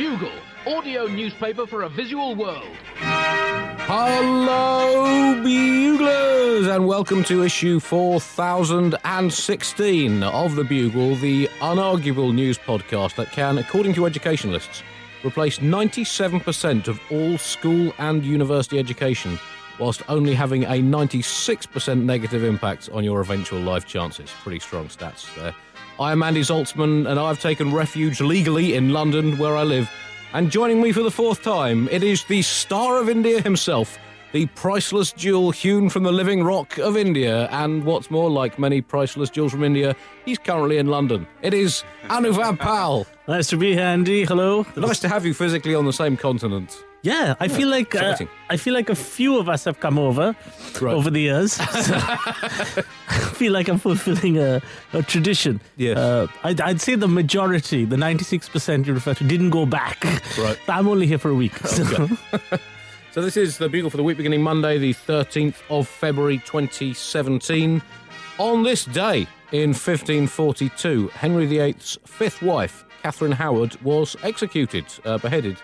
Bugle, audio newspaper for a visual world. Hello, Buglers, and welcome to issue 4016 of The Bugle, the unarguable news podcast that can, according to educationalists, replace 97% of all school and university education, whilst only having a 96% negative impact on your eventual life chances. Pretty strong stats there. I am Andy Zaltzman, and I've taken refuge legally in London, where I live. And joining me for the fourth time, it is the star of India himself, the priceless jewel hewn from the living rock of India, and what's more, like many priceless jewels from India, he's currently in London. It is Anuvab Pal. Nice to be here, Andy. Hello. Nice to have you physically on the same continent. Yeah, I feel like uh. I feel like a few of us have come over Right. over the years. So I feel like I'm fulfilling a, a tradition. Yes. Uh, I'd, I'd say the majority, the 96% you refer to, didn't go back. Right. I'm only here for a week. So. So this is the Bugle for the week beginning Monday, the 13th of February 2017. On this day in 1542, Henry VIII's fifth wife, Catherine Howard, was executed, uh, beheaded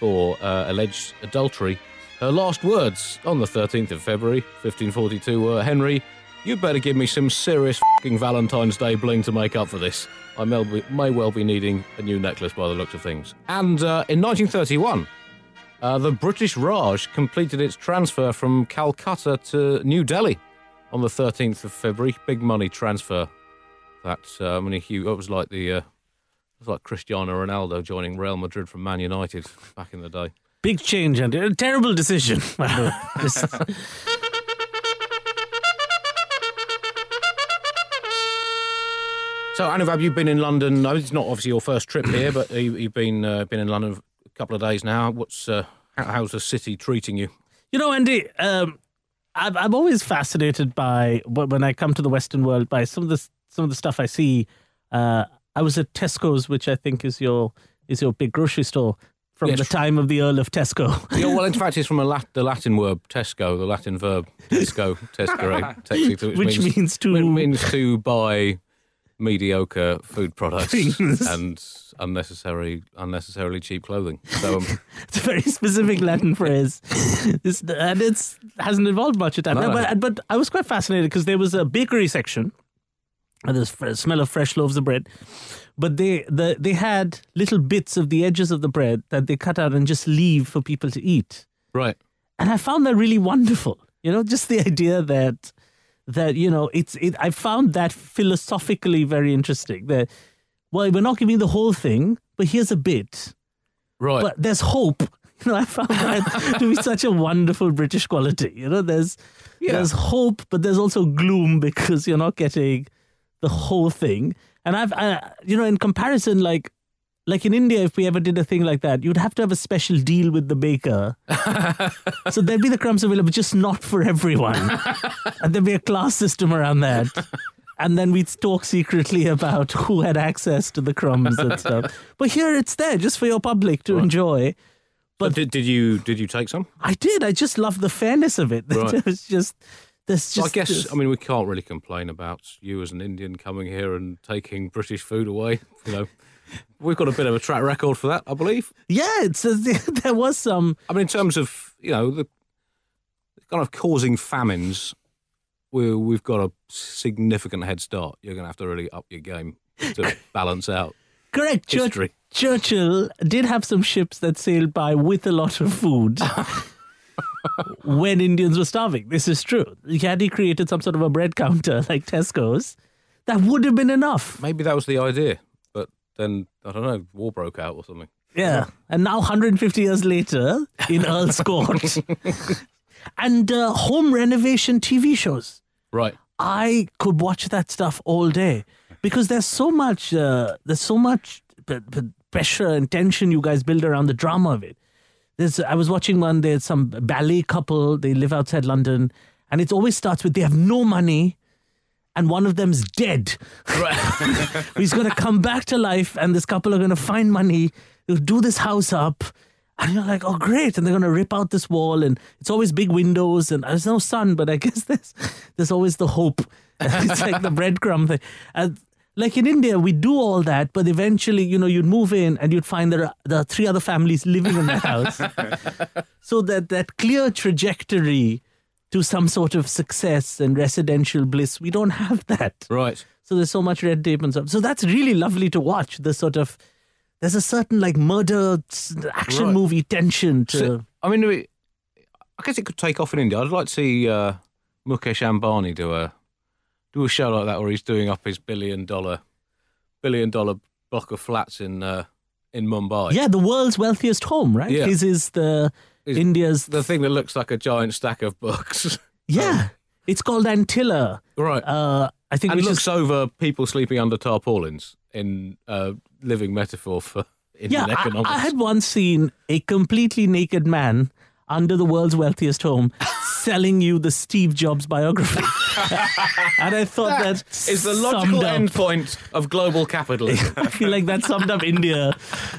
for uh, alleged adultery. Her last words on the 13th of February 1542 were, Henry, you'd better give me some serious fing Valentine's Day bling to make up for this. I may, be, may well be needing a new necklace by the looks of things. And uh, in 1931, uh, the British Raj completed its transfer from Calcutta to New Delhi on the 13th of February. Big money transfer. That uh, huge. It was like the uh, was like Cristiano Ronaldo joining Real Madrid from Man United back in the day. Big change, Andy. A terrible decision. by the way. So, Anuvab, you've been in London. No, it's not obviously your first trip here, but you, you've been uh, been in London a couple of days now. What's uh, how's the city treating you? You know, Andy, um, I'm, I'm always fascinated by when I come to the Western world by some of the some of the stuff I see. Uh, I was at Tesco's, which I think is your is your big grocery store from Yes. the time of the Earl of Tesco. Yeah, well, in fact, it's from a Lat- the Latin word Tesco, the Latin verb Tesco, Tescare, texi, Which means to- means to buy mediocre food products Things. and unnecessary, unnecessarily cheap clothing. So, um, it's a very specific Latin phrase, it's, and it hasn't evolved much at time. No, no. But but I was quite fascinated because there was a bakery section, there's smell of fresh loaves of bread. But they the they had little bits of the edges of the bread that they cut out and just leave for people to eat. right, and I found that really wonderful. You know, just the idea that that you know it's it. I found that philosophically very interesting. That well, we're not giving the whole thing, but here's a bit. right. But there's hope. You know, I found that to be such a wonderful British quality. You know, there's Yeah. there's hope, but there's also gloom because you're not getting the whole thing. And I've, I, you know, in comparison, like like in India, if we ever did a thing like that, you'd have to have a special deal with the baker. so there'd be the crumbs available, just not for everyone. and there'd be a class system around that. And then we'd talk secretly about who had access to the crumbs and stuff. But here it's there just for your public to enjoy. but did, did you did you take some? I did. I just love the fairness of it. Right. was just there's just I guess this- I mean we can't really complain about you as an Indian coming here and taking British food away. You know, we've got a bit of a track record for that, I believe. yeah, it's there was some I mean, in terms of you know the kind of causing famines, we we've got a significant head start. You're going to have to really up your game to balance out. correct. History. Churchill did have some ships that sailed by with a lot of food. when Indians were starving. This is true. Had he created some sort of a bread counter like Tesco's, that would have been enough. Maybe that was the idea, but then I don't know, war broke out or something. Yeah. And now, 150 years later, in Earl's Court, and uh, home renovation TV shows. Right. I could watch that stuff all day because there's so much, uh, there's so much p- p- pressure and tension you guys build around the drama of it. There's, I was watching one. There's some ballet couple. They live outside London, and it always starts with they have no money, and one of them's dead. He's going to come back to life, and this couple are going to find money. They'll do this house up. And you're like, oh, great. And they're going to rip out this wall. And it's always big windows. And there's no sun, but I guess there's, there's always the hope. it's like the breadcrumb thing. And like in India, we do all that, but eventually, you know, you'd move in and you'd find there are, there are three other families living in the house. so that that clear trajectory to some sort of success and residential bliss, we don't have that. Right. So there's so much red tape and stuff. So that's really lovely to watch. The sort of there's a certain like murder action Right. movie tension to. So, I mean, I guess it could take off in India. I'd like to see uh, Mukesh Ambani do a do a show like that where he's doing up his billion dollar billion dollar block of flats in uh, in Mumbai. yeah, the world's wealthiest home, right? Yeah. His is the Is- India's. The thing that looks like a giant stack of books. yeah, it's called Antilia. right. Uh, I think and we looks just over people sleeping under tarpaulins in uh, living metaphor for Indian Yeah, I. I had once seen a completely naked man under the world's wealthiest home selling you the Steve Jobs biography. And I thought that, that, is the logical summed up- endpoint of global capitalism. I feel like that summed up India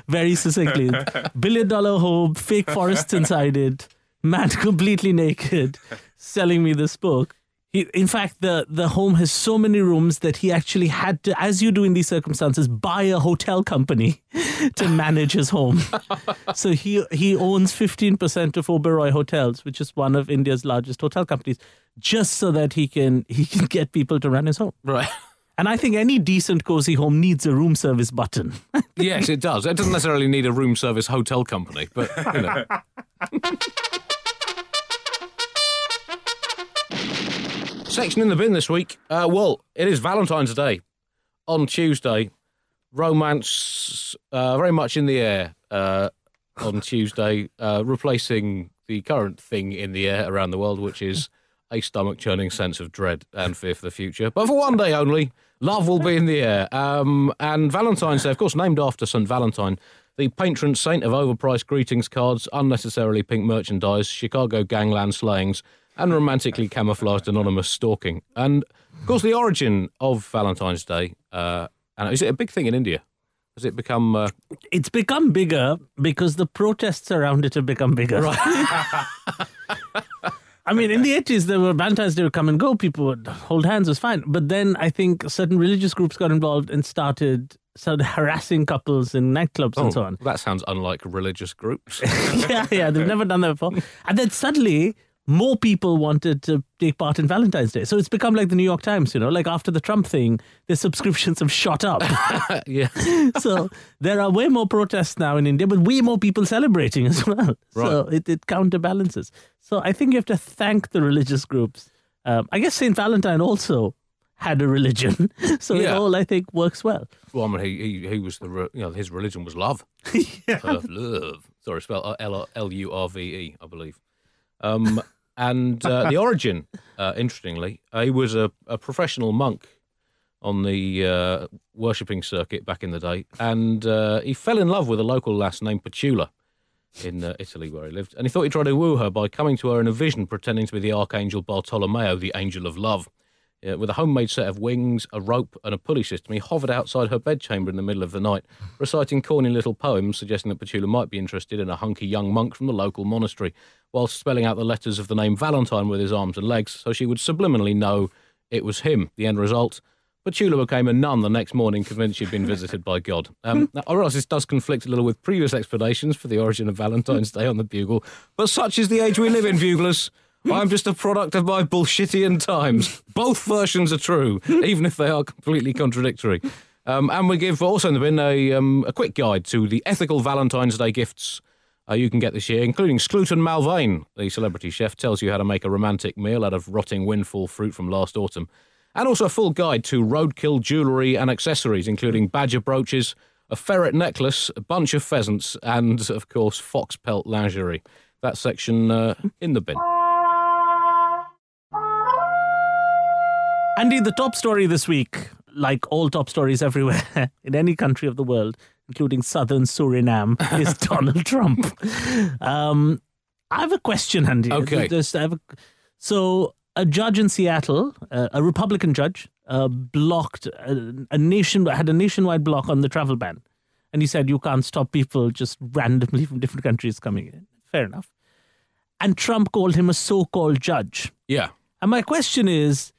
very succinctly. Billion dollar home, fake forests inside it, man completely naked, selling me this book. He, in fact, the, the home has so many rooms that he actually had to, as you do in these circumstances, buy a hotel company to manage his home. so he he owns 15% of Oberoi Hotels, which is one of India's largest hotel companies, just so that he can he can get people to run his home. right. And I think any decent cozy home needs a room service button. Yes, it does. It doesn't necessarily need a room service hotel company, but you know. Section in the bin this week. Uh, well, it is Valentine's Day on Tuesday. Romance uh, very much in the air uh, on Tuesday, uh, replacing the current thing in the air around the world, which is a stomach churning sense of dread and fear for the future. But for one day only, love will be in the air. Um, and Valentine's Day, of course, named after St. Valentine, the patron saint of overpriced greetings cards, unnecessarily pink merchandise, Chicago gangland slayings, and romantically camouflaged anonymous stalking. And, of course, the origin of Valentine's Day, uh, and is it a big thing in India? Has it become. Uh, it's become bigger because the protests around it have become bigger. Right. I mean, in the 80s, there were Valentine's Day would come and go. People would hold hands, it was fine. But then I think certain religious groups got involved and started started harassing couples in nightclubs and so on. That sounds unlike religious groups. yeah, yeah, they've never done that before. And then suddenly, more people wanted to take part in Valentine's Day. So it's become like the New York Times, you know, like after the Trump thing, their subscriptions have shot up. yeah. so there are way more protests now in India, but way more people celebrating as well. Right. So it, it counterbalances. So I think you have to thank the religious groups. Um, I guess Saint Valentine also had a religion, so it all I think works well. Well, I mean, he, he, he was the, re- you know, his religion was love. Uh, love. Sorry, spelled L L U R V E, I believe. Um, and uh, the origin, uh, interestingly, uh, he was a, a professional monk on the uh, worshipping circuit back in the day, and uh, he fell in love with a local lass named Petula in uh, Italy, where he lived, and he thought he'd try to woo her by coming to her in a vision, pretending to be the archangel Bartolomeo, the angel of love. With a homemade set of wings, a rope, and a pulley system, he hovered outside her bedchamber in the middle of the night, reciting corny little poems suggesting that Petula might be interested in a hunky young monk from the local monastery, whilst spelling out the letters of the name Valentine with his arms and legs, so she would subliminally know it was him. The end result. Petula became a nun the next morning, convinced she'd been visited by God. Um, now, I realise this does conflict a little with previous explanations for the origin of Valentine's Day on the Bugle, but such is the age we live in, Buglers. I'm just a product of my bullshittian times. Both versions are true, even if they are completely contradictory. Um, and we give also in the bin a, um, a quick guide to the ethical Valentine's Day gifts uh, you can get this year, including Skluton Malvain, the celebrity chef, tells you how to make a romantic meal out of rotting windfall fruit from last autumn. And also a full guide to roadkill jewellery and accessories, including badger brooches, a ferret necklace, a bunch of pheasants, and, of course, fox pelt lingerie. That section uh, in the bin. Andy, the top story this week, like all top stories everywhere in any country of the world, including southern Suriname, is Donald Trump. Um, I have a question, Andy. Okay. Just, a, so, a judge in Seattle, uh, a Republican judge, uh, blocked a, a nation had a nationwide block on the travel ban, and he said you can't stop people just randomly from different countries coming in. Fair enough. And Trump called him a so-called judge. Yeah. And my question is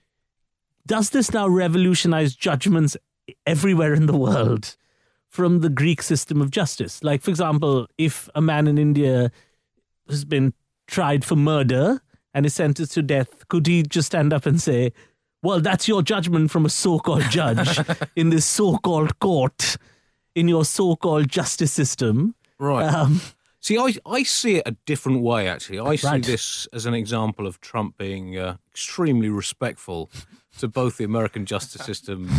does this now revolutionize judgments everywhere in the world from the Greek system of justice. Like, for example, if a man in India has been tried for murder and is sentenced to death, could he just stand up and say, Well, that's your judgment from a so called judge in this so called court, in your so called justice system? Right. Um, See, I, I see it a different way, actually. I see Right. this as an example of Trump being uh, extremely respectful to both the American justice system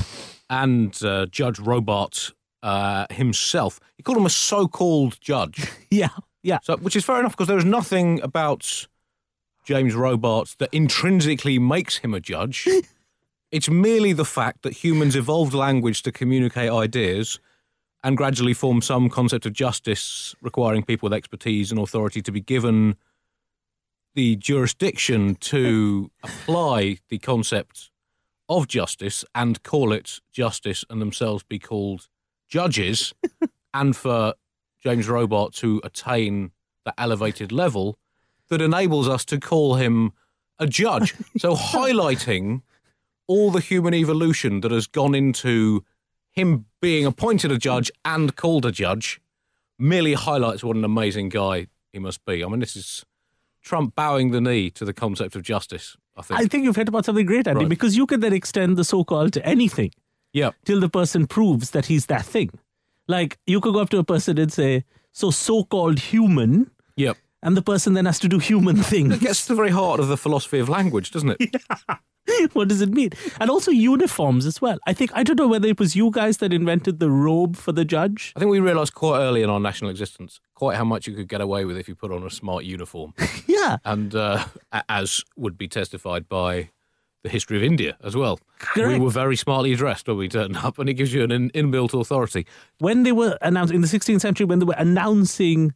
and uh, Judge Robart uh, himself. He called him a so called judge, yeah, yeah. so, which is fair enough because there is nothing about James Robart that intrinsically makes him a judge. it's merely the fact that humans evolved language to communicate ideas and gradually form some concept of justice requiring people with expertise and authority to be given the jurisdiction to apply the concept of justice and call it justice and themselves be called judges and for James Robart to attain that elevated level that enables us to call him a judge. So highlighting all the human evolution that has gone into him being appointed a judge and called a judge merely highlights what an amazing guy he must be. I mean, this is Trump bowing the knee to the concept of justice. I think. I think you've hit about something great, Andy, Right. because you can then extend the so called to anything yeah, till the person proves that he's that thing. Like, you could go up to a person and say, So, so called human, yeah. and the person then has to do human things. It gets to the very heart of the philosophy of language, doesn't it? what does it mean? And also uniforms as well. I think, I don't know whether it was you guys that invented the robe for the judge. I think we realised quite early in our national existence quite how much you could get away with if you put on a smart uniform. Yeah. and uh, as would be testified by the history of India as well. Correct. We were very smartly dressed when we turned up, and it gives you an in- inbuilt authority. When they were announcing, in the 16th century, when they were announcing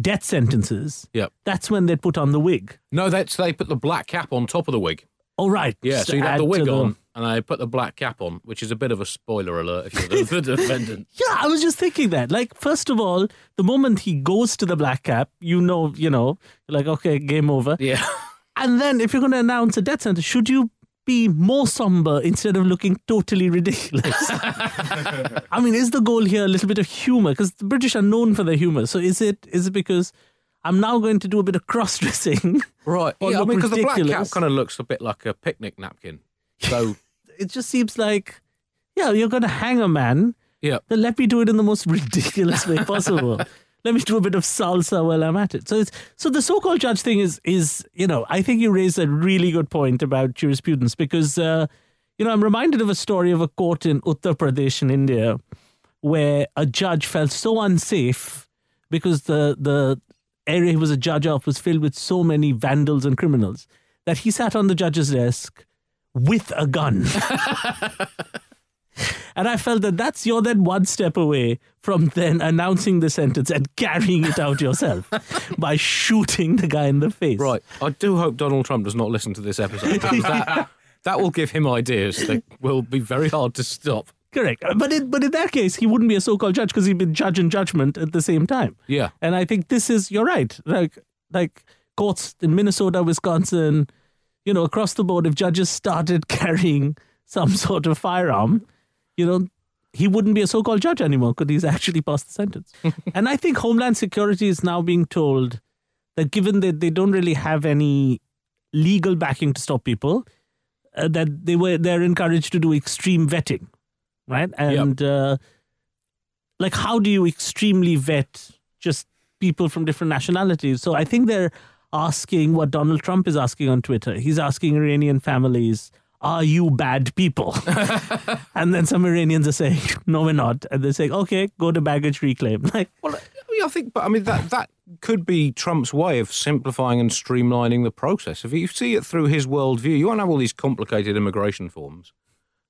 death sentences, Yep. that's when they'd put on the wig. No, that's they put the black cap on top of the wig. Oh, right. Yeah, so you'd have the wig on, and I put the black cap on, which is a bit of a spoiler alert if you're the, the defendant. Yeah, I was just thinking that. Like, first of all, the moment he goes to the black cap, you know, you know, like, okay, game over. Yeah. And then if you're going to announce a death sentence, should you be more somber instead of looking totally ridiculous? I mean, is the goal here a little bit of humor? Because the British are known for their humor. So is it is it because I'm now going to do a bit of cross dressing? Right. Or yeah, I mean, because the black cap kind of looks a bit like a picnic napkin. So, it just seems like, yeah, you're going to hang a man. yeah. Then let me do it in the most ridiculous way possible. let me do a bit of salsa while I'm at it. So it's so the so-called judge thing is is you know I think you raised a really good point about jurisprudence because uh, you know I'm reminded of a story of a court in Uttar Pradesh in India where a judge felt so unsafe because the the area he was a judge of was filled with so many vandals and criminals that he sat on the judge's desk with a gun. And I felt that that's you're then one step away from then announcing the sentence and carrying it out yourself by shooting the guy in the face. Right. I do hope Donald Trump does not listen to this episode because that, that will give him ideas that will be very hard to stop. Correct. But in, but in that case, he wouldn't be a so-called judge because he'd be judge and judgment at the same time. Yeah. And I think this is you're right. Like like courts in Minnesota, Wisconsin, you know, across the board, if judges started carrying some sort of firearm, you know, he wouldn't be a so-called judge anymore because he's actually passed the sentence. and I think Homeland Security is now being told that given that they don't really have any legal backing to stop people, uh, that they were they're encouraged to do extreme vetting, right? And uh, like, how do you extremely vet just people from different nationalities? So I think they're asking what Donald Trump is asking on Twitter. He's asking Iranian families, "Are you bad people?" and then some Iranians are saying, "No, we're not," and they're saying, "Okay, go to baggage reclaim." Like, Well, I think, but I mean that that could be Trump's way of simplifying and streamlining the process. If you see it through his worldview, you won't have all these complicated immigration forms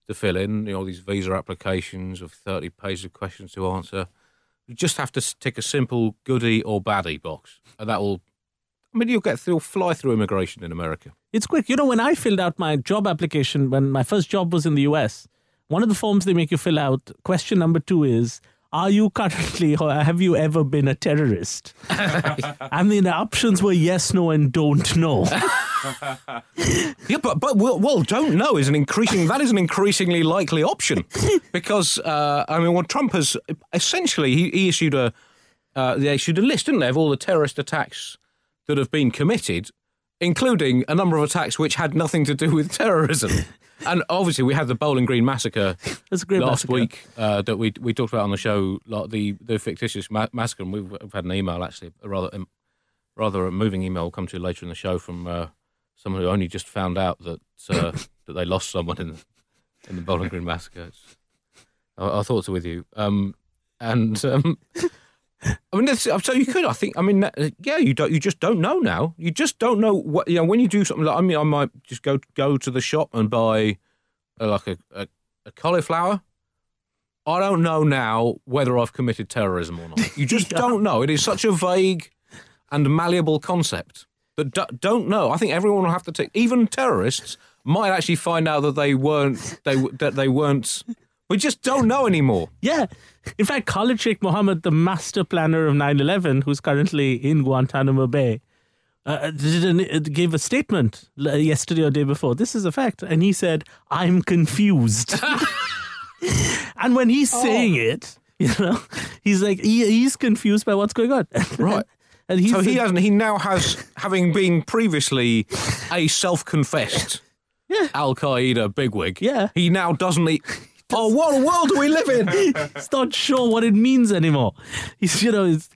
to fill in. You know, all these visa applications of thirty pages of questions to answer. You just have to tick a simple goody or baddie box, and that will. I mean, you'll get through, You'll fly through immigration in America. It's quick. You know, when I filled out my job application, when my first job was in the US, one of the forms they make you fill out, question number two is Are you currently, or have you ever been a terrorist? I mean, the options were yes, no, and don't know. Yeah, but but well, well, don't know is an increasing that is an increasingly likely option because uh, I mean, well, Trump has essentially he, he issued a uh, they issued a list, didn't they, of all the terrorist attacks that have been committed, including a number of attacks which had nothing to do with terrorism. and obviously, we had the Bowling Green massacre That's a great last massacre. week uh, that we we talked about on the show, like the the fictitious ma- massacre. And we've, we've had an email actually, a rather um, rather a moving email will come to you later in the show from uh, someone who only just found out that uh, that they lost someone in in the Bowling Green massacre. It's, our, our thoughts are with you. Um, and um, I mean, so you could. I think. I mean, uh, yeah. You don't. You just don't know now. You just don't know what. You know, when you do something like. I mean, I might just go go to the shop and buy uh, like a, a, a cauliflower. I don't know now whether I've committed terrorism or not. You just don't know. It is such a vague and malleable concept that d- don't know. I think everyone will have to take. Even terrorists might actually find out that they weren't. They that they weren't. We just don't know anymore. Yeah. In fact, Khalid Sheikh Mohammed, the master planner of 9 11, who's currently in Guantanamo Bay, uh, an, uh, gave a statement yesterday or day before. This is a fact. And he said, I'm confused. and when he's saying it, you know, he's like, he, he's confused by what's going on. Right. and he's So he hasn't. He now has, having been previously a self-confessed Yeah. Al Qaeda bigwig. Yeah. He now doesn't. Eat, oh, what world do we live in? he's not sure what it means anymore. He's, you know, he's,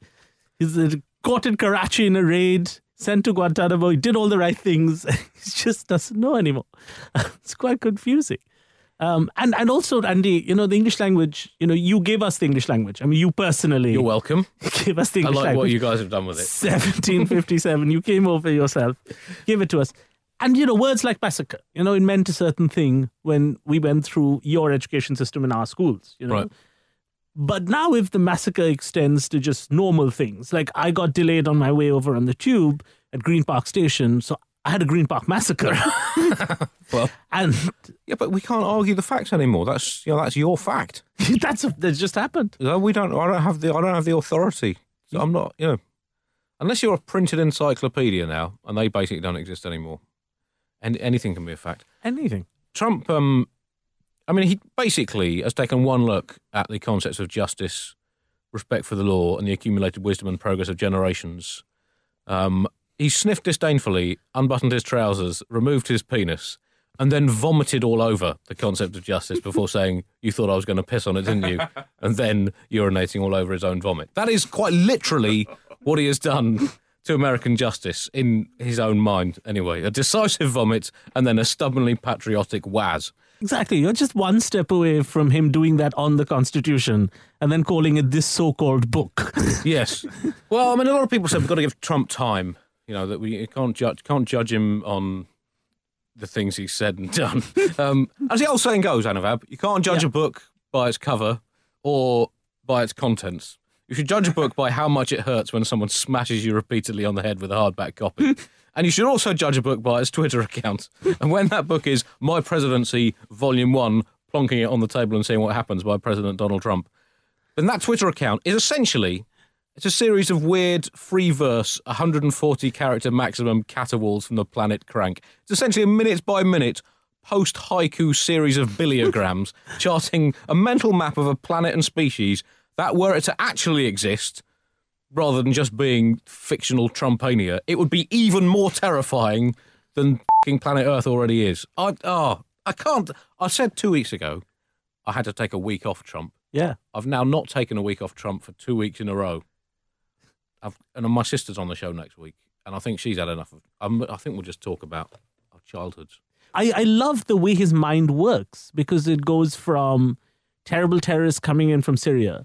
he's uh, caught in Karachi in a raid, sent to Guantanamo. He did all the right things. he just doesn't know anymore. it's quite confusing. Um, and, and also, Andy, you know, the English language, you know, you gave us the English language. I mean, you personally You're welcome. gave us the I English like language. what you guys have done with it. 1757. you came over yourself, gave it to us. And, you know, words like massacre, you know, it meant a certain thing when we went through your education system in our schools, you know. Right. But now, if the massacre extends to just normal things, like I got delayed on my way over on the tube at Green Park Station, so I had a Green Park massacre. Well, and yeah, but we can't argue the facts anymore. That's you know that's your fact. that's that just happened. No, we don't. I don't have the. I don't have the authority. So I'm not. You know, unless you're a printed encyclopedia now, and they basically don't exist anymore. And anything can be a fact. Anything. Trump. Um, I mean, he basically has taken one look at the concepts of justice, respect for the law, and the accumulated wisdom and progress of generations. Um, he sniffed disdainfully, unbuttoned his trousers, removed his penis, and then vomited all over the concept of justice before saying, "You thought I was going to piss on it, didn't you?" and then urinating all over his own vomit. That is quite literally what he has done to American justice in his own mind. Anyway, a decisive vomit and then a stubbornly patriotic waz. Exactly. You're just one step away from him doing that on the Constitution and then calling it this so called book. Yes. Well, I mean, a lot of people said we've got to give Trump time. You know that we can't judge can't judge him on the things he's said and done. Um, as the old saying goes, Anuvab, you can't judge Yeah. a book by its cover or by its contents. You should judge a book by how much it hurts when someone smashes you repeatedly on the head with a hardback copy. and you should also judge a book by its Twitter account. And when that book is My Presidency, Volume 1, plonking it on the table and seeing what happens by President Donald Trump, then that Twitter account is essentially it's a series of weird free verse, 140 character maximum caterwauls from the planet Crank. It's essentially a minute by minute post haiku series of biliograms charting a mental map of a planet and species that were it to actually exist rather than just being fictional Trumpania, it would be even more terrifying than fing planet Earth already is. I oh, I can't I said 2 weeks ago I had to take a week off Trump. yeah. I've now not taken a week off Trump for two weeks in a row. I've, and my sister's on the show next week, and I think she's had enough of. I'm, I think we'll just talk about our childhoods. I, I love the way his mind works because it goes from terrible terrorists coming in from Syria.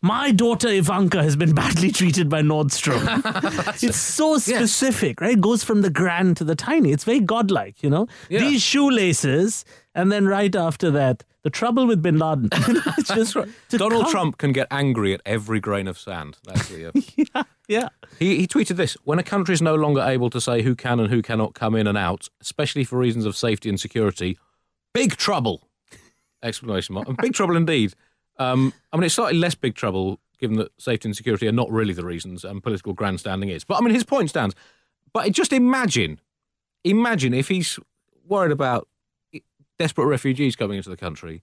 My daughter Ivanka has been badly treated by Nordstrom. it's so specific, right? It goes from the grand to the tiny. It's very godlike, you know? Yeah. These shoelaces, and then right after that, the trouble with bin Laden. it's just Donald come- Trump can get angry at every grain of sand. That's the. Uh, Yeah. he, he tweeted this: When a country is no longer able to say who can and who cannot come in and out, especially for reasons of safety and security, big trouble! Explanation mark. And big trouble indeed. Um, I mean, it's slightly less big trouble given that safety and security are not really the reasons, and political grandstanding is. But I mean, his point stands. But just imagine, imagine if he's worried about desperate refugees coming into the country.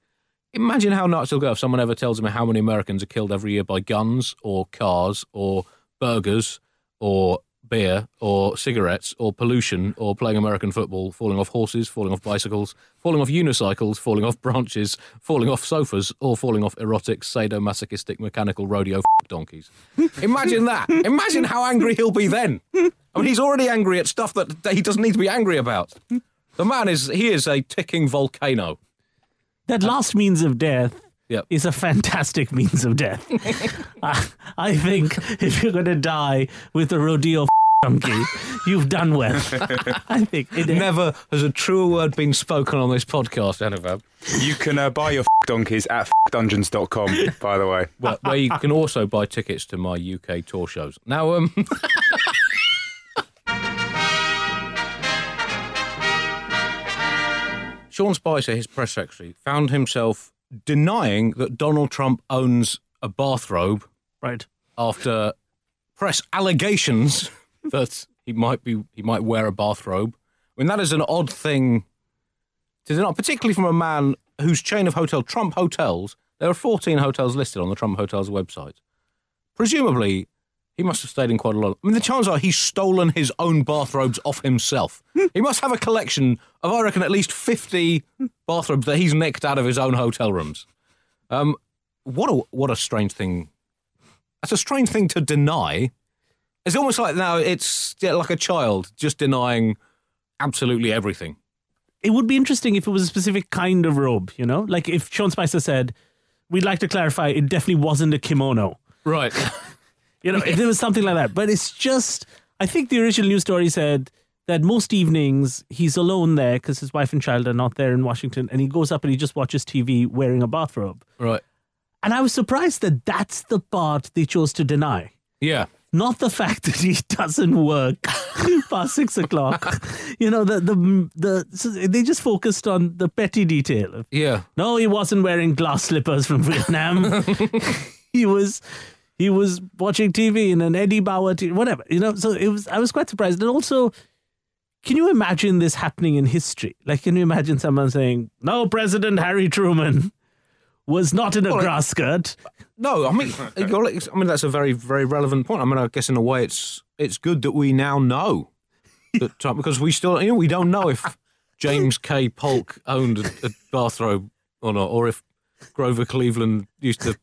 Imagine how nuts he'll go if someone ever tells him how many Americans are killed every year by guns or cars or burgers or beer or cigarettes or pollution or playing American football, falling off horses, falling off bicycles, falling off unicycles, falling off branches, falling off sofas, or falling off erotic, sadomasochistic, mechanical rodeo donkeys. Imagine that. Imagine how angry he'll be then. I mean, he's already angry at stuff that he doesn't need to be angry about. The man is, he is a ticking volcano. That last means of death Yep. is a fantastic means of death. I, I think if you're going to die with a rodeo f- donkey, you've done well. I think it, Never has a truer word been spoken on this podcast, Anuvab. You can uh, buy your f- donkeys at dungeons.com, by the way. Well, where you can also buy tickets to my UK tour shows. Now, um, Sean Spicer, his press secretary, found himself denying that Donald Trump owns a bathrobe right. after press allegations that he might be he might wear a bathrobe. I mean, that is an odd thing to deny, particularly from a man whose chain of hotel Trump hotels. There are 14 hotels listed on the Trump Hotels website. Presumably, he must have stayed in quite a lot. I mean, the chances are he's stolen his own bathrobes off himself. he must have a collection of, I reckon, at least 50 bathrobes that he's nicked out of his own hotel rooms. Um, what a what a strange thing. That's a strange thing to deny. It's almost like now it's yeah, like a child just denying absolutely everything. It would be interesting if it was a specific kind of robe, you know? Like if Sean Spicer said, we'd like to clarify it definitely wasn't a kimono. Right. You know, there was something like that. But it's just, I think the original news story said that most evenings he's alone there because his wife and child are not there in Washington, and he goes up and he just watches TV wearing a bathrobe. right. And I was surprised that that's the part they chose to deny. Yeah. Not the fact that he doesn't work past six o'clock. You know, the the the so they just focused on the petty detail. Of, Yeah. no, he wasn't wearing glass slippers from Vietnam. he was he was watching TV in an Eddie Bauer TV, whatever. You know, so it was I was quite surprised. And also, can you imagine this happening in history? Like, can you imagine someone saying, "No, President Harry Truman was not in a Well, grass skirt." No, I mean, I mean that's a very, very relevant point. I mean, I guess in a way, it's it's good that we now know that Trump uh, because we still, you know, we don't know if James K. Polk owned a, a bathrobe or not, or if Grover Cleveland used to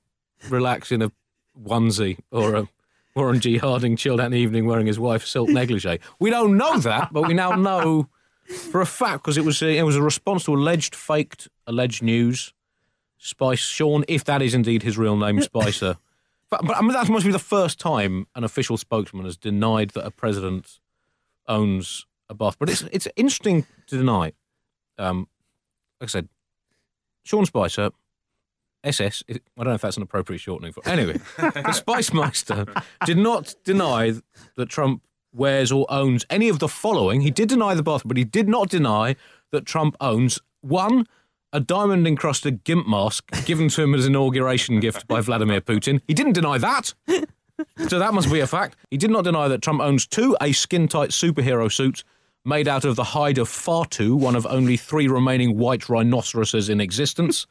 relax in a onesie or a Warren G. Harding chilled out in the evening wearing his wife's silk negligee. We don't know that, but we now know for a fact because it was a, it was a response to alleged faked alleged news. Spice Sean, if that is indeed his real name, Spicer. But, but I mean, that must be the first time an official spokesman has denied that a president owns a bath. But it's it's interesting to deny. Um, like I said, Sean Spicer, SS. I don't know if that's an appropriate shortening for. Anyway, the Spice Meister did not deny that Trump wears or owns any of the following. He did deny the bath, but he did not deny that Trump owns one. A diamond encrusted gimp mask given to him as an inauguration gift by Vladimir Putin. He didn't deny that. So that must be a fact. He did not deny that Trump owns two a skin tight superhero suit made out of the hide of Fatu, one of only three remaining white rhinoceroses in existence.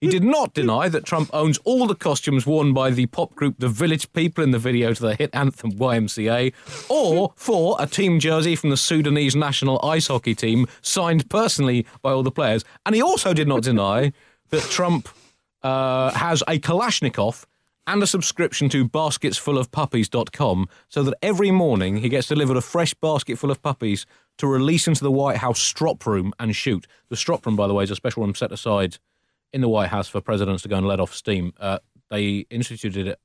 He did not deny that Trump owns all the costumes worn by the pop group The Village People in the video to the hit anthem YMCA, or for a team jersey from the Sudanese national ice hockey team signed personally by all the players. And he also did not deny that Trump uh, has a Kalashnikov and a subscription to basketsfulofpuppies.com so that every morning he gets delivered a fresh basket full of puppies to release into the White House strop room and shoot. The strop room, by the way, is a special room set aside in the White House for presidents to go and let off steam. Uh, they instituted it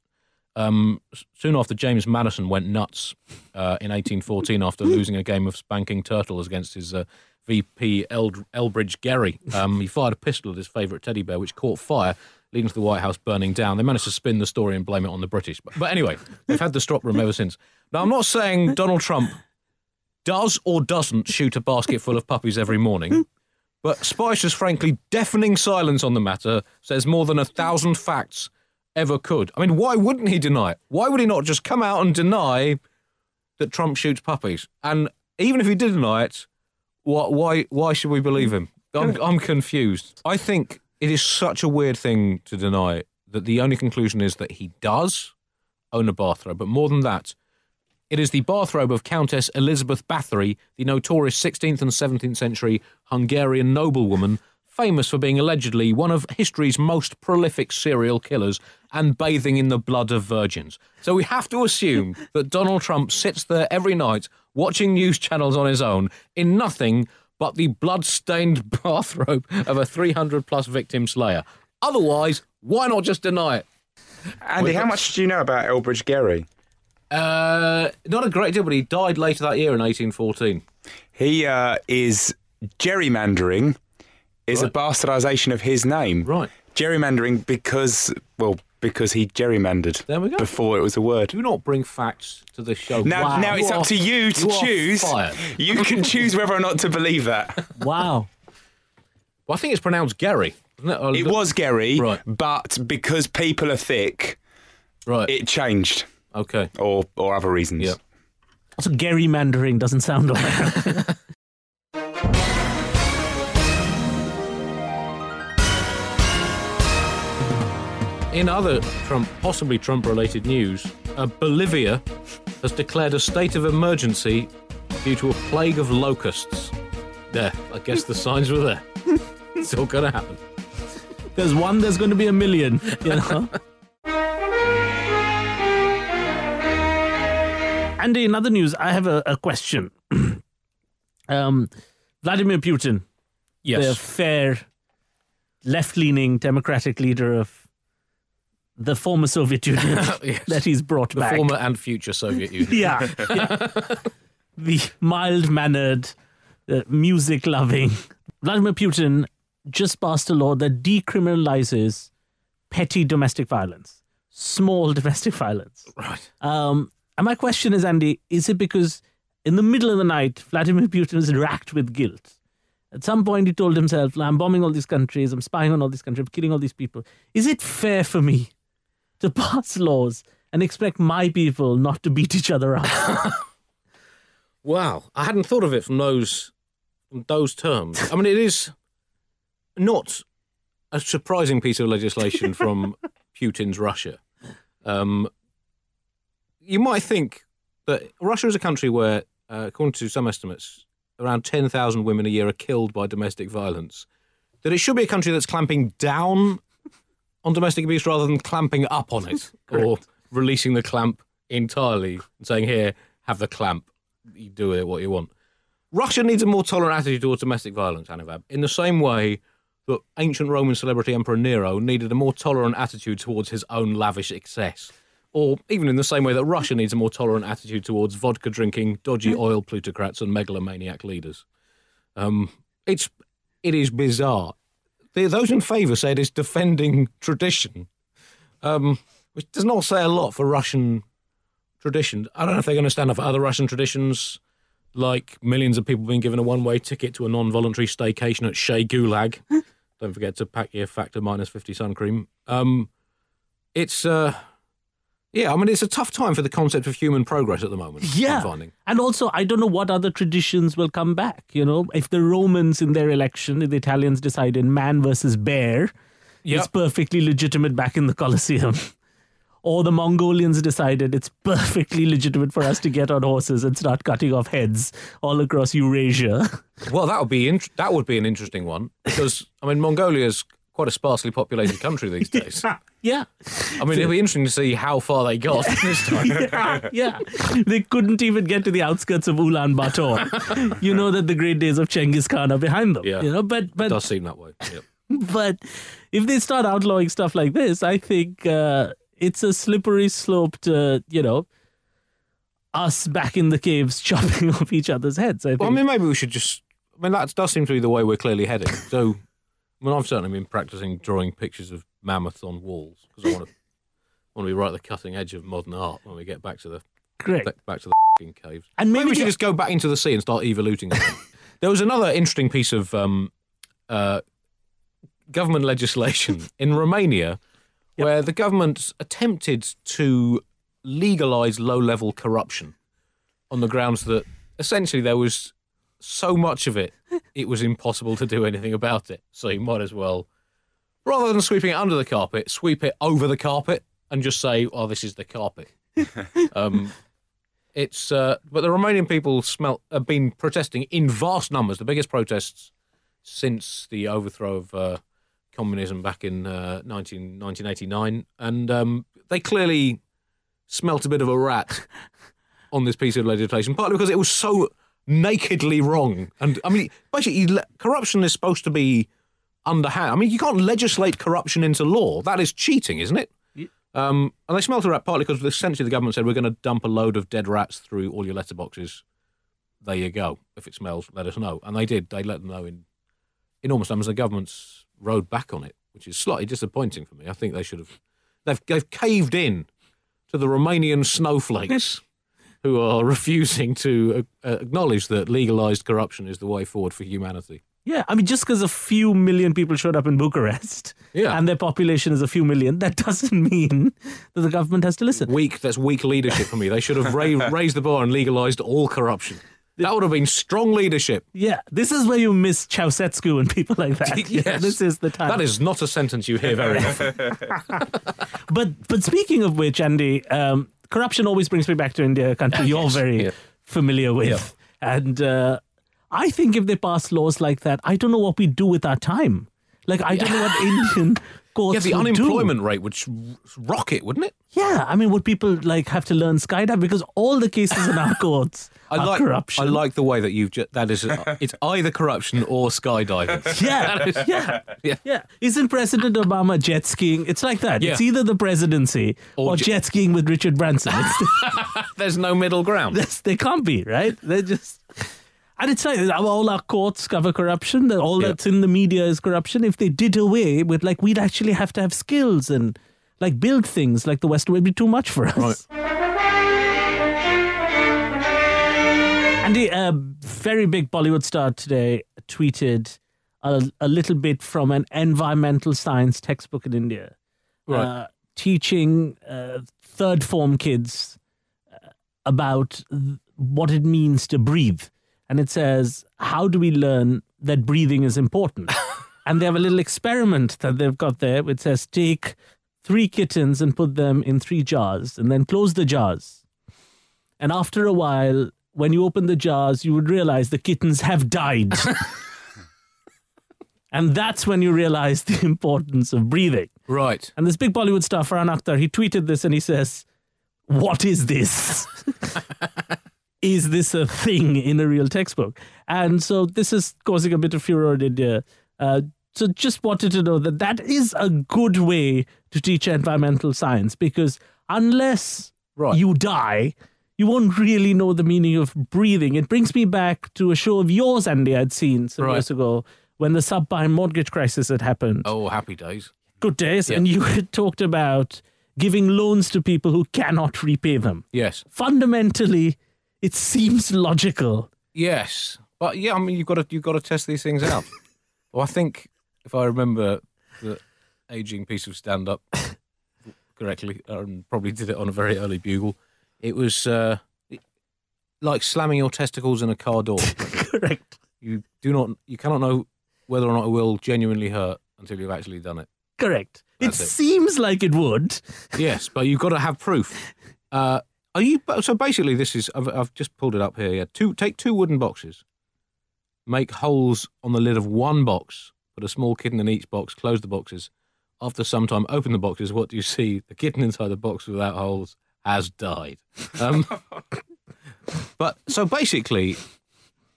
um, soon after James Madison went nuts uh, in 1814 after losing a game of spanking turtles against his uh, VP Eld- Elbridge Gerry. Um, he fired a pistol at his favourite teddy bear, which caught fire, leading to the White House burning down. They managed to spin the story and blame it on the British. But, but anyway, they've had the strop room ever since. Now, I'm not saying Donald Trump does or doesn't shoot a basket full of puppies every morning. But Spicer's frankly deafening silence on the matter says more than a thousand facts ever could. I mean, why wouldn't he deny it? Why would he not just come out and deny that Trump shoots puppies? And even if he did deny it, what, why, why should we believe him? I'm, I'm confused. I think it is such a weird thing to deny that the only conclusion is that he does own a bathrobe. But more than that, it is the bathrobe of Countess Elizabeth Bathory, the notorious 16th and 17th century Hungarian noblewoman, famous for being allegedly one of history's most prolific serial killers and bathing in the blood of virgins. So we have to assume that Donald Trump sits there every night watching news channels on his own in nothing but the blood-stained bathrobe of a 300 plus victim slayer. Otherwise, why not just deny it? Andy, how much do you know about Elbridge Gerry? Uh, not a great deal, but he died later that year in 1814. He uh, is gerrymandering is a Right. bastardization of his name. Right. Gerrymandering because, well, because he gerrymandered There we go. before it was a word. Do not bring facts to the show. Now, Wow. now it's You up are- to you to you choose. You can choose whether or not to believe that. Wow. Well, I think it's pronounced Gary. Isn't it? It was Gary, Right. but because people are thick, right. it changed, okay. or or other reasons. Yeah. Also, gerrymandering doesn't sound like In other Trump, possibly Trump-related news, uh, Bolivia has declared a state of emergency due to a plague of locusts. There, I guess the signs were there. It's all going to happen. there's one, there's going to be a million, you know? Andy, in other news, I have a, a question. um, Vladimir Putin, the fair left leaning democratic leader of the former Soviet Union Yes. that he's brought back. the back. former and future Soviet Union. yeah. yeah. the mild mannered, uh, music loving Vladimir Putin just passed a law that decriminalizes petty domestic violence, small domestic violence. Right. Um, and my question is, Andy, is it because in the middle of the night, Vladimir Putin is racked with guilt? At some point, he told himself, I'm bombing all these countries, I'm spying on all these countries, I'm killing all these people. Is it fair for me to pass laws and expect my people not to beat each other up? Wow, I hadn't thought of it from those from those terms. I mean, it is not a surprising piece of legislation from Putin's Russia. Um, you might think that Russia is a country where, uh, according to some estimates, around ten thousand women a year are killed by domestic violence. That it should be a country that's clamping down on domestic abuse rather than clamping up on it or releasing the clamp entirely and saying, "Here, have the clamp." you do with it what you want. Russia needs a more tolerant attitude towards domestic violence, Anuvab, in the same way that ancient Roman celebrity Emperor Nero needed a more tolerant attitude towards his own lavish excess. Or even in the same way that Russia needs a more tolerant attitude towards vodka drinking, dodgy oil plutocrats, and megalomaniac leaders. Um, it's it is bizarre. The, those in favour say it is defending tradition, um, which does not say a lot for Russian tradition. I don't know if they're going to stand up for other Russian traditions, like millions of people being given a one-way ticket to a non-voluntary staycation at Shea Gulag. don't forget to pack your factor minus fifty sun cream. Um, it's uh, yeah. I mean, it's a tough time for the concept of human progress at the moment. Yeah. And also, I don't know what other traditions will come back. You know, if the Romans in their election, if the Italians decided man versus bear Yep. is perfectly legitimate back in the Colosseum, or the Mongolians decided it's perfectly legitimate for us to get on horses and start cutting off heads all across Eurasia. Well, that would be that would be an interesting one because I mean Mongolia is quite a sparsely populated country these days. yeah. I mean, it'll be interesting to see how far they got this time. yeah, yeah. They couldn't even get to the outskirts of Ulaanbaatar. you know that the great days of Genghis Khan are behind them. Yeah. You know, but but it does seem that way. Yep. but if they start outlawing stuff like this, I think uh, it's a slippery slope to you know us back in the caves chopping off each other's heads. I think. Well, I mean, maybe we should just. I mean, that does seem to be the way we're clearly heading. So, Mean, I've certainly been practicing drawing pictures of mammoths on walls because I want to want to be right at the cutting edge of modern art when we get back to the Great. back, to the fing caves. And maybe maybe we should just go back into the sea and start evoluting. again. there was another interesting piece of um, uh, government legislation in Romania where the government attempted to legalize low level corruption on the grounds that essentially there was so much of it, it was impossible to do anything about it. So you might as well, rather than sweeping it under the carpet, sweep it over the carpet and just say, oh, this is the carpet. um, it's uh, but the Romanian people smelt have been protesting in vast numbers, the biggest protests since the overthrow of uh, communism back in uh, 19, 1989, and um, they clearly smelt a bit of a rat on this piece of legislation, partly because it was so nakedly wrong. And I mean, basically, corruption is supposed to be underhand. I mean, you can't legislate corruption into law. That is cheating, isn't it? Um, and they smelt a rat partly because essentially the government said we're going to dump a load of dead rats through all your letterboxes. There you go. If it smells, let us know. And they did. They let them know in enormous numbers. The government's rode back on it, which is slightly disappointing for me. I think they should have. They've they've caved in to the Romanian snowflakes who are refusing to uh, acknowledge that legalised corruption is the way forward for humanity. Yeah, I mean, just because a few million people showed up in Bucharest Yeah. and their population is a few million, that doesn't mean that the government has to listen. Weak. That's weak leadership for me. They should have ra- raised the bar and legalised all corruption. That would have been strong leadership. Yeah, this is where you miss Ceausescu and people like that. Yeah, this is the time. That is not a sentence you hear very often. But but speaking of which, Andy, um, corruption always brings me back to India, a country you're very Yeah. familiar with. Yeah. And uh, I think if they pass laws like that, I don't know what we do with our time. Like I don't know what Indian courts Yeah, the would do. unemployment rate would rocket, wouldn't it? Yeah, I mean, would people like have to learn skydiving because all the cases in our courts I like corruption? I like the way that you've just, that is uh, it's either corruption or skydiving. Yeah, yeah, Yeah. yeah, Isn't President Obama jet skiing? It's like that. It's either the presidency or, Or je- jet skiing with Richard Branson. There's no middle ground. That's, they can't be, right? They're just. And it's like oh, all our courts cover corruption. That all Yeah. that's in the media is corruption. If they did away with, like, we'd actually have to have skills and like build things. Like the West would be too much for us. Right. And the uh, very big Bollywood star today tweeted a, a little bit from an environmental science textbook in India, Right. uh, teaching uh, third form kids uh, about what it means to breathe. And it says, How do we learn that breathing is important? and they have a little experiment that they've got there which says, Take three kittens and put them in three jars and then close the jars. And after a while, when you open the jars, you would realize the kittens have died. and that's when you realize the importance of breathing. Right. And this big Bollywood star, Farhan Akhtar, he tweeted this and he says, What is this? is this a thing in a real textbook? And so this is causing a bit of furor in India. Uh, so just wanted to know that that is a good way to teach environmental science because unless Right. you die, you won't really know the meaning of breathing. It brings me back to a show of yours, Andy, I'd seen some Right. years ago when the subprime mortgage crisis had happened Oh, happy days. good days, and you had talked about giving loans to people who cannot repay them. Yes. Fundamentally, it seems logical. Yes. But yeah, I mean, you've got to you've got to test these things out. well, I think if I remember the aging piece of stand up correctly, and probably did it on a very early bugle, it was uh, like slamming your testicles in a car door. Correct. you do not, you cannot know whether or not it will genuinely hurt until you've actually done it. Correct. It it. seems like it would. Yes, but you've got to have proof. Uh, are you? So basically, this is. I've, I've just pulled it up here. Yeah, two. Take two wooden boxes. Make holes on the lid of one box. Put a small kitten in each box. Close the boxes. After some time, open the boxes. What do you see? The kitten inside the box without holes has died. Um, but so basically,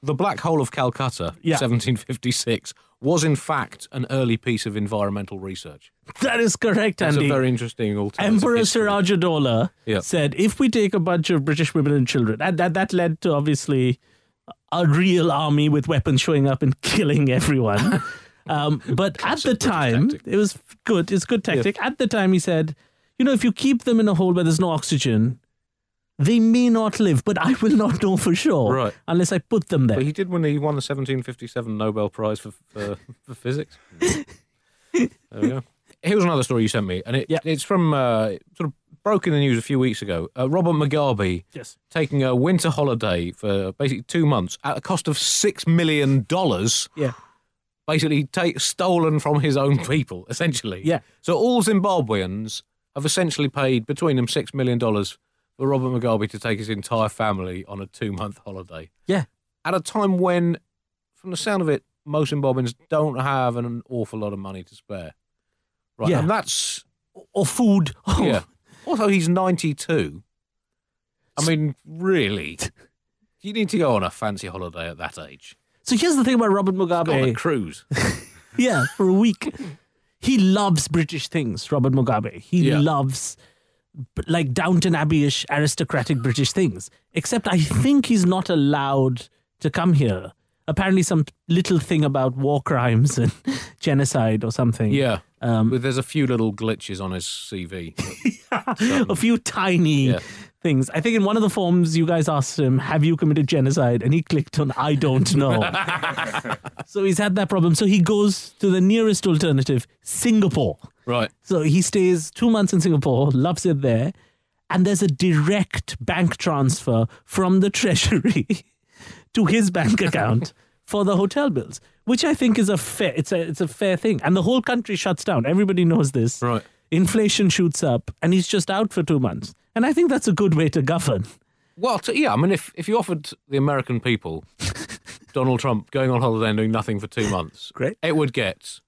the black hole of Calcutta, Yeah. 1756, was in fact an early piece of environmental research. That is correct, That's Andy. a very interesting alternative. Emperor Yeah. said, if we take a bunch of British women and children, and that, that led to obviously a real army with weapons showing up and killing everyone. um, but at the British time, tactic. it was good. It's good tactic. At the time, he said, you know, if you keep them in a hole where there's no oxygen, they may not live, but I will not know for sure Right. unless I put them there. But he did when he won the 1757 Nobel Prize for for, for physics. there we go. Here's another story you sent me, and it, Yeah. it's from uh, sort of broke in the news a few weeks ago. Uh, Robert Mugabe Yes. taking a winter holiday for basically two months at a cost of six million dollars. Yeah. Basically, take stolen from his own people, essentially. Yeah. So all Zimbabweans have essentially paid between them six million dollars for Robert Mugabe to take his entire family on a two-month holiday Yeah. at a time when, from the sound of it, most Zimbabweans don't have an awful lot of money to spare. Right, Yeah. and that's Or food. yeah. Also, he's ninety-two. I mean, really, you need to go on a fancy holiday at that age. So here's the thing about Robert Go on a cruise. Yeah, for a week. he loves British things, Robert Mugabe. He Yeah. loves like Downton Abbey-ish aristocratic British things. Except I think he's not allowed to come here. Apparently some little thing about war crimes and genocide or something. yeah, Um, but there's a few little glitches on his CV. a few tiny Yeah. Things. I think in one of the forms you guys asked him, "Have you committed genocide?" and he clicked on "I don't know." so he's had that problem. So he goes to the nearest alternative, Singapore. right. So he stays two months in Singapore, loves it there, and there's a direct bank transfer from the treasury to his bank account for the hotel bills, which I think is a fair. It's a it's a fair thing, and the whole country shuts down. Everybody knows this. Right. Inflation shoots up, and he's just out for two months. And I think that's a good way to govern. Well, t- yeah. I mean, if if you offered the American people Donald Trump going on holiday and doing nothing for two months, Great. it would get,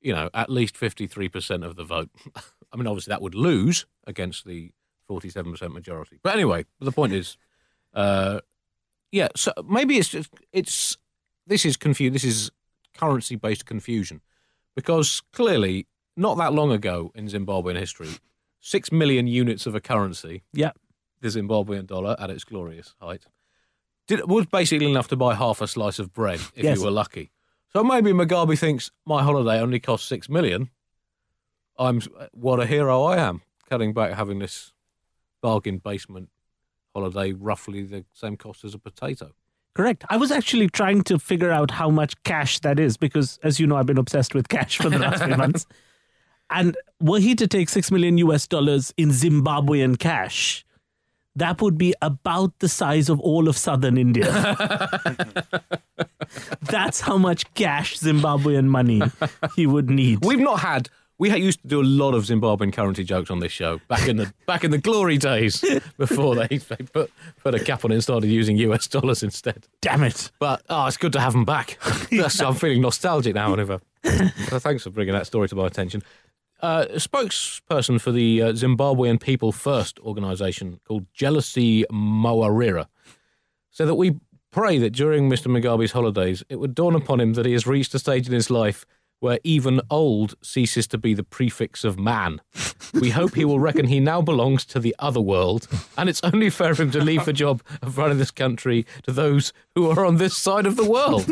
you know, at least fifty-three percent of the vote. I mean, obviously that would lose against the forty-seven percent majority. But anyway, the point is, uh, yeah. So maybe it's just it's this is confused. This is currency-based confusion because clearly, not that long ago in Zimbabwean history, six million units of a currency Yeah. the Zimbabwean dollar at its glorious height did, was basically enough to buy half a slice of bread if Yes. you were lucky. So maybe Mugabe thinks my holiday only cost six million. I'm what a hero I am, cutting back having this bargain basement holiday roughly the same cost as a potato. Correct. I was actually trying to figure out how much cash that is because, as you know, I've been obsessed with cash for the last few months. And were he to take six million US dollars in Zimbabwean cash, that would be about the size of all of southern India. That's how much cash Zimbabwean money he would need. We've not had. We used to do a lot of Zimbabwean currency jokes on this show back in the back in the glory days before they, they put put a cap on it and started using US dollars instead. Damn it. But oh, it's good to have them back. I'm feeling nostalgic now, Oliver. so thanks for bringing that story to my attention. Uh, a spokesperson for the uh, Zimbabwean People First organisation called Jealousy Mawarire said that we pray that during Mr. Mugabe's holidays, it would dawn upon him that he has reached a stage in his life where even old ceases to be the prefix of man. We hope he will reckon he now belongs to the other world, and it's only fair for him to leave the job of running this country to those who are on this side of the world.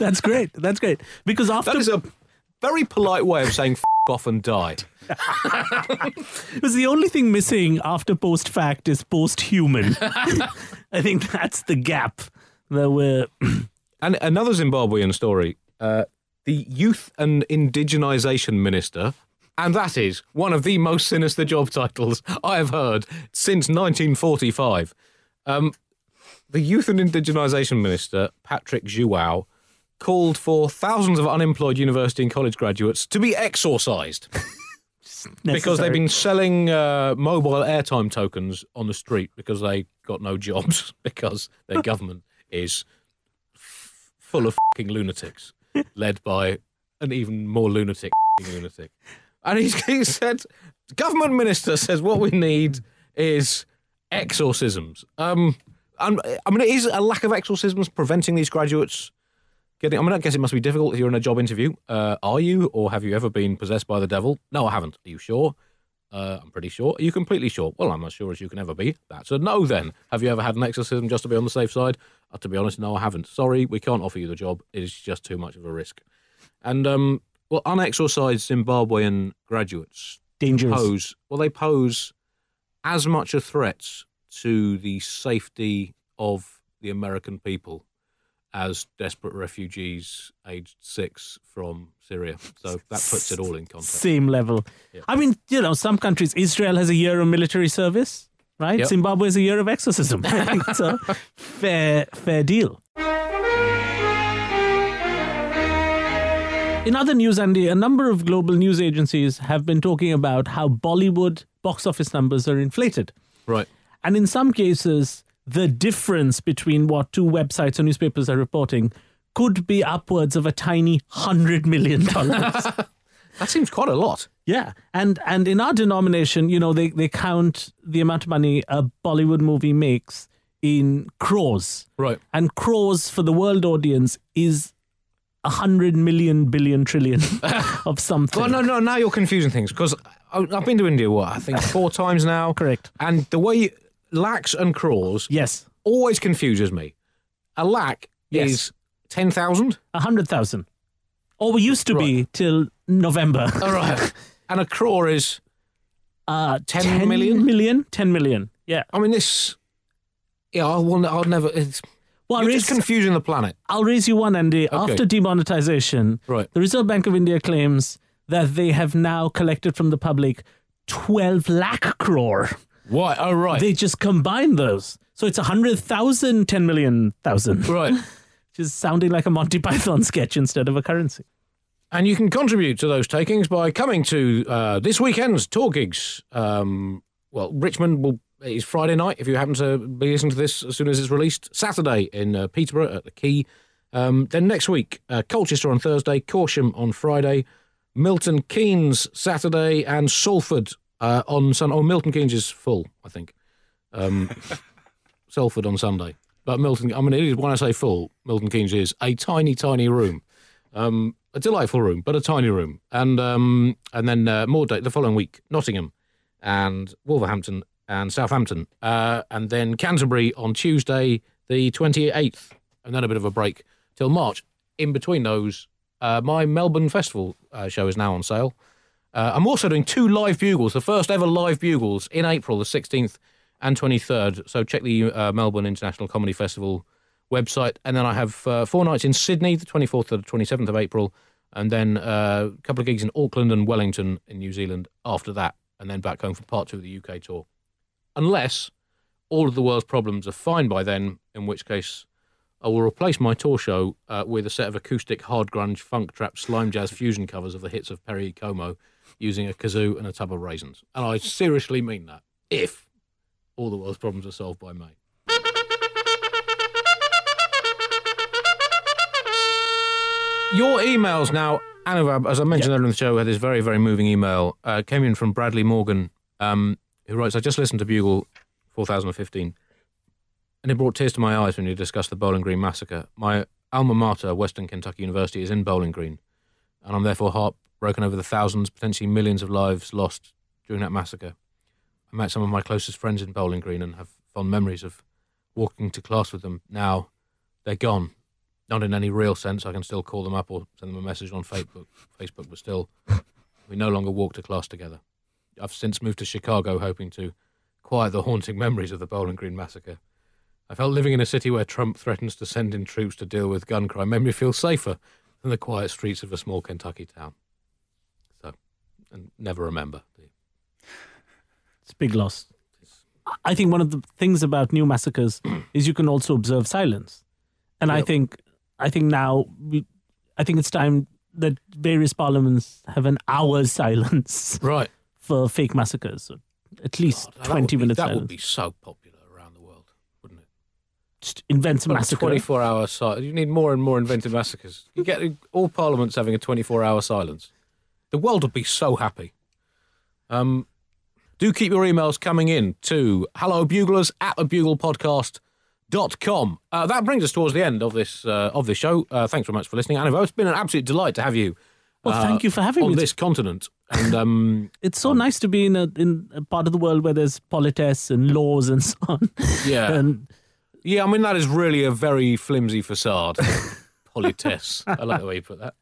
That's great. That's great. Because after That is a very polite way of saying f off and die. Because the only thing missing after post fact is post human. I think that's the gap that we're. And another Zimbabwean story uh, the Youth and Indigenization Minister, and that is one of the most sinister job titles I have heard since 1945. Um, the Youth and Indigenization Minister, Patrick Zhuwao, called for thousands of unemployed university and college graduates to be exorcised because they've been selling uh, mobile airtime tokens on the street because they got no jobs because their government is f- full of fucking lunatics, led by an even more lunatic f***ing lunatic. And he's, he said, government minister says what we need is exorcisms. Um, and, I mean, it is a lack of exorcisms preventing these graduates getting. I mean, I guess it must be difficult if you're in a job interview. Uh, are you, or have you ever been possessed by the devil? No, I haven't. Are you sure? Uh, I'm pretty sure. Are you completely sure? Well, I'm as sure as you can ever be. That's a no then. Have you ever had an exorcism just to be on the safe side? Uh, to be honest, no, I haven't. Sorry, we can't offer you the job. It is just too much of a risk. And, um, well, unexorcised Zimbabwean graduates dangerous. pose, well, they pose as much a threat to the safety of the American people as desperate refugees aged six from Syria. So that puts it all in context. Same level. I mean, you know, some countries, Israel has a year of military service, right? Yep. Zimbabwe has a year of exorcism. so fair, fair deal. In other news, Andy, a number of global news agencies have been talking about how Bollywood box office numbers are inflated. Right. And in some cases, the difference between what two websites or newspapers are reporting could be upwards of a tiny hundred million dollars. That seems quite a lot. yeah. And and in our denomination, you know, they, they count the amount of money a Bollywood movie makes in crores. Right. And crores for the world audience is a hundred million billion trillion of something. Well, no, no. Now you're confusing things because I've been to India. What I think four times now. Correct. And the way lakhs and crores Yes. always confuses me. A lakh Yes. is ten thousand. A hundred thousand. Or we used to be till November. All right. and a crore is. Uh, 10 10 million? million? 10 million. Yeah. I mean, this. Yeah, I will. I'll never. It's, Well, you're just raise, confusing the planet. I'll raise you one, Andy. After demonetization, Right. the Reserve Bank of India claims that they have now collected from the public 12 lakh crore. Why? Oh, right. They just combine those. So it's 100,000, 10 million thousand, right. which is sounding like a Monty Python sketch instead of a currency. And you can contribute to those takings by coming to uh, this weekend's tour gigs. Um, well, Richmond will is Friday night if you happen to be listening to this as soon as it's released. Saturday in uh, Peterborough at the Key. Um, then next week, uh, Colchester on Thursday, Corsham on Friday, Milton Keynes Saturday, and Salford uh, on Sunday. Oh, Milton Keynes is full, I think. Um, Salford on Sunday. But Milton, I mean, it is, when I say full, Milton Keynes is a tiny, tiny room. Um, a delightful room, but a tiny room. And um, and then uh, more day, the following week, Nottingham and Wolverhampton and Southampton. Uh, and then Canterbury on Tuesday, the 28th. And then a bit of a break till March. In between those, uh, my Melbourne Festival uh, show is now on sale. Uh, I'm also doing two live bugles, the first ever live bugles in April, the 16th and 23rd. So check the uh, Melbourne International Comedy Festival website. And then I have uh, four nights in Sydney, the 24th to the 27th of April, and then uh, a couple of gigs in Auckland and Wellington in New Zealand after that, and then back home for part two of the UK tour. Unless all of the world's problems are fine by then, in which case I will replace my tour show uh, with a set of acoustic hard grunge, funk trap, slime jazz fusion covers of the hits of Perry Como using a kazoo and a tub of raisins. And I seriously mean that. If all the world's problems are solved by May. Your emails now, Anuvab, as I mentioned earlier in the show, had this very, very moving email. Uh, came in from Bradley Morgan, um, who writes, I just listened to Bugle 4015, and it brought tears to my eyes when you discussed the Bowling Green massacre. My alma mater, Western Kentucky University, is in Bowling Green, and I'm therefore heartbroken over the thousands, potentially millions of lives lost during that massacre. I met some of my closest friends in Bowling Green and have fond memories of walking to class with them. Now they're gone. Not in any real sense. I can still call them up or send them a message on Facebook, Facebook, but still, we no longer walk to class together. I've since moved to Chicago, hoping to quiet the haunting memories of the Bowling Green massacre. I felt living in a city where Trump threatens to send in troops to deal with gun crime made me feel safer than the quiet streets of a small Kentucky town. So, and never remember. It's a big loss. I think one of the things about new massacres is you can also observe silence, and I think I think now we, I think it's time that various parliaments have an hour's silence Right. for fake massacres, so at least That twenty be- minutes That silence. would be so popular around the world, wouldn't it? Just invent a massacre. 24 hour silence. You need more and more invented massacres. You get all parliaments having a 24 hour silence. The world would be so happy. Um, do keep your emails coming in to hellobuglers at thebuglepodcast.com. Uh, that brings us towards the end of this uh, of this show. Uh, thanks very much for listening. Anuvab, it's been an absolute delight to have you Well, uh, thank you for having on me. this continent. And um, It's so nice to be in a in a part of the world where there's politesse and laws and so on. yeah, and yeah, I mean, that is really a very flimsy facade. Politesse. I like the way you put that.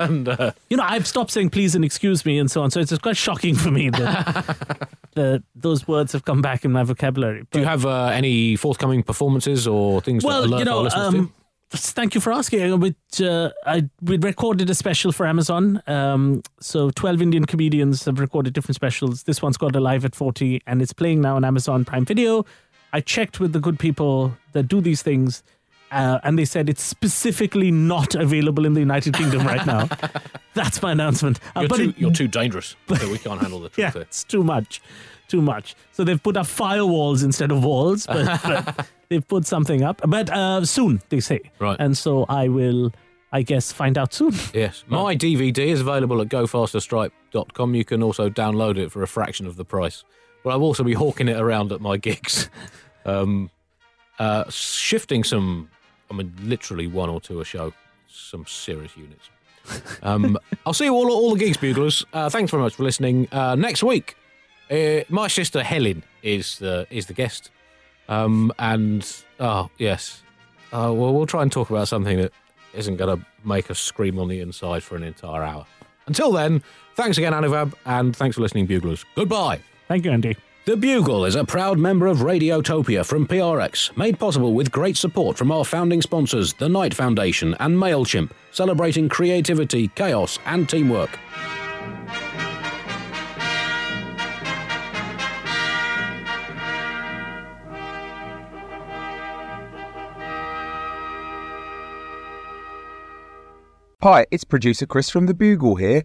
And uh, you know, I've stopped saying please and excuse me and so on. So it's quite shocking for me that the those words have come back in my vocabulary. Do you have uh, any forthcoming performances or things well, that alert you know, um, thank you for asking. Which, uh, I we recorded a special for Amazon. Um, so twelve Indian comedians have recorded different specials. This one's called Alive at Forty, and it's playing now on Amazon Prime Video. I checked with the good people that do these things. Uh, and they said it's specifically not available in the United Kingdom right now. That's my announcement. Uh, You're, too, it- you're too dangerous. so we can't handle the truth yeah, there. it's too much, too much. So they've put up firewalls instead of walls, but, but they've put something up. But uh, soon, they say. Right. And so I will, I guess, find out soon. Yes. My DVD is available at gofasterstripe.com. You can also download it for a fraction of the price. But I'll also be hawking it around at my gigs. Um, uh, shifting some, I mean, literally one or two a show, some serious units. Um, I'll see you all at all the gigs, buglers. Uh, thanks very much for listening. Uh, next week, uh, my sister Helen is the is the guest, um, and oh yes, uh, well we'll try and talk about something that isn't going to make us scream on the inside for an entire hour. Until then, thanks again, Anuvab, and thanks for listening, buglers. Goodbye. Thank you, Andy. The Bugle is a proud member of Radiotopia from PRX, made possible with great support from our founding sponsors, the Knight Foundation and MailChimp, celebrating creativity, chaos, and teamwork. Hi, it's producer Chris from The Bugle here.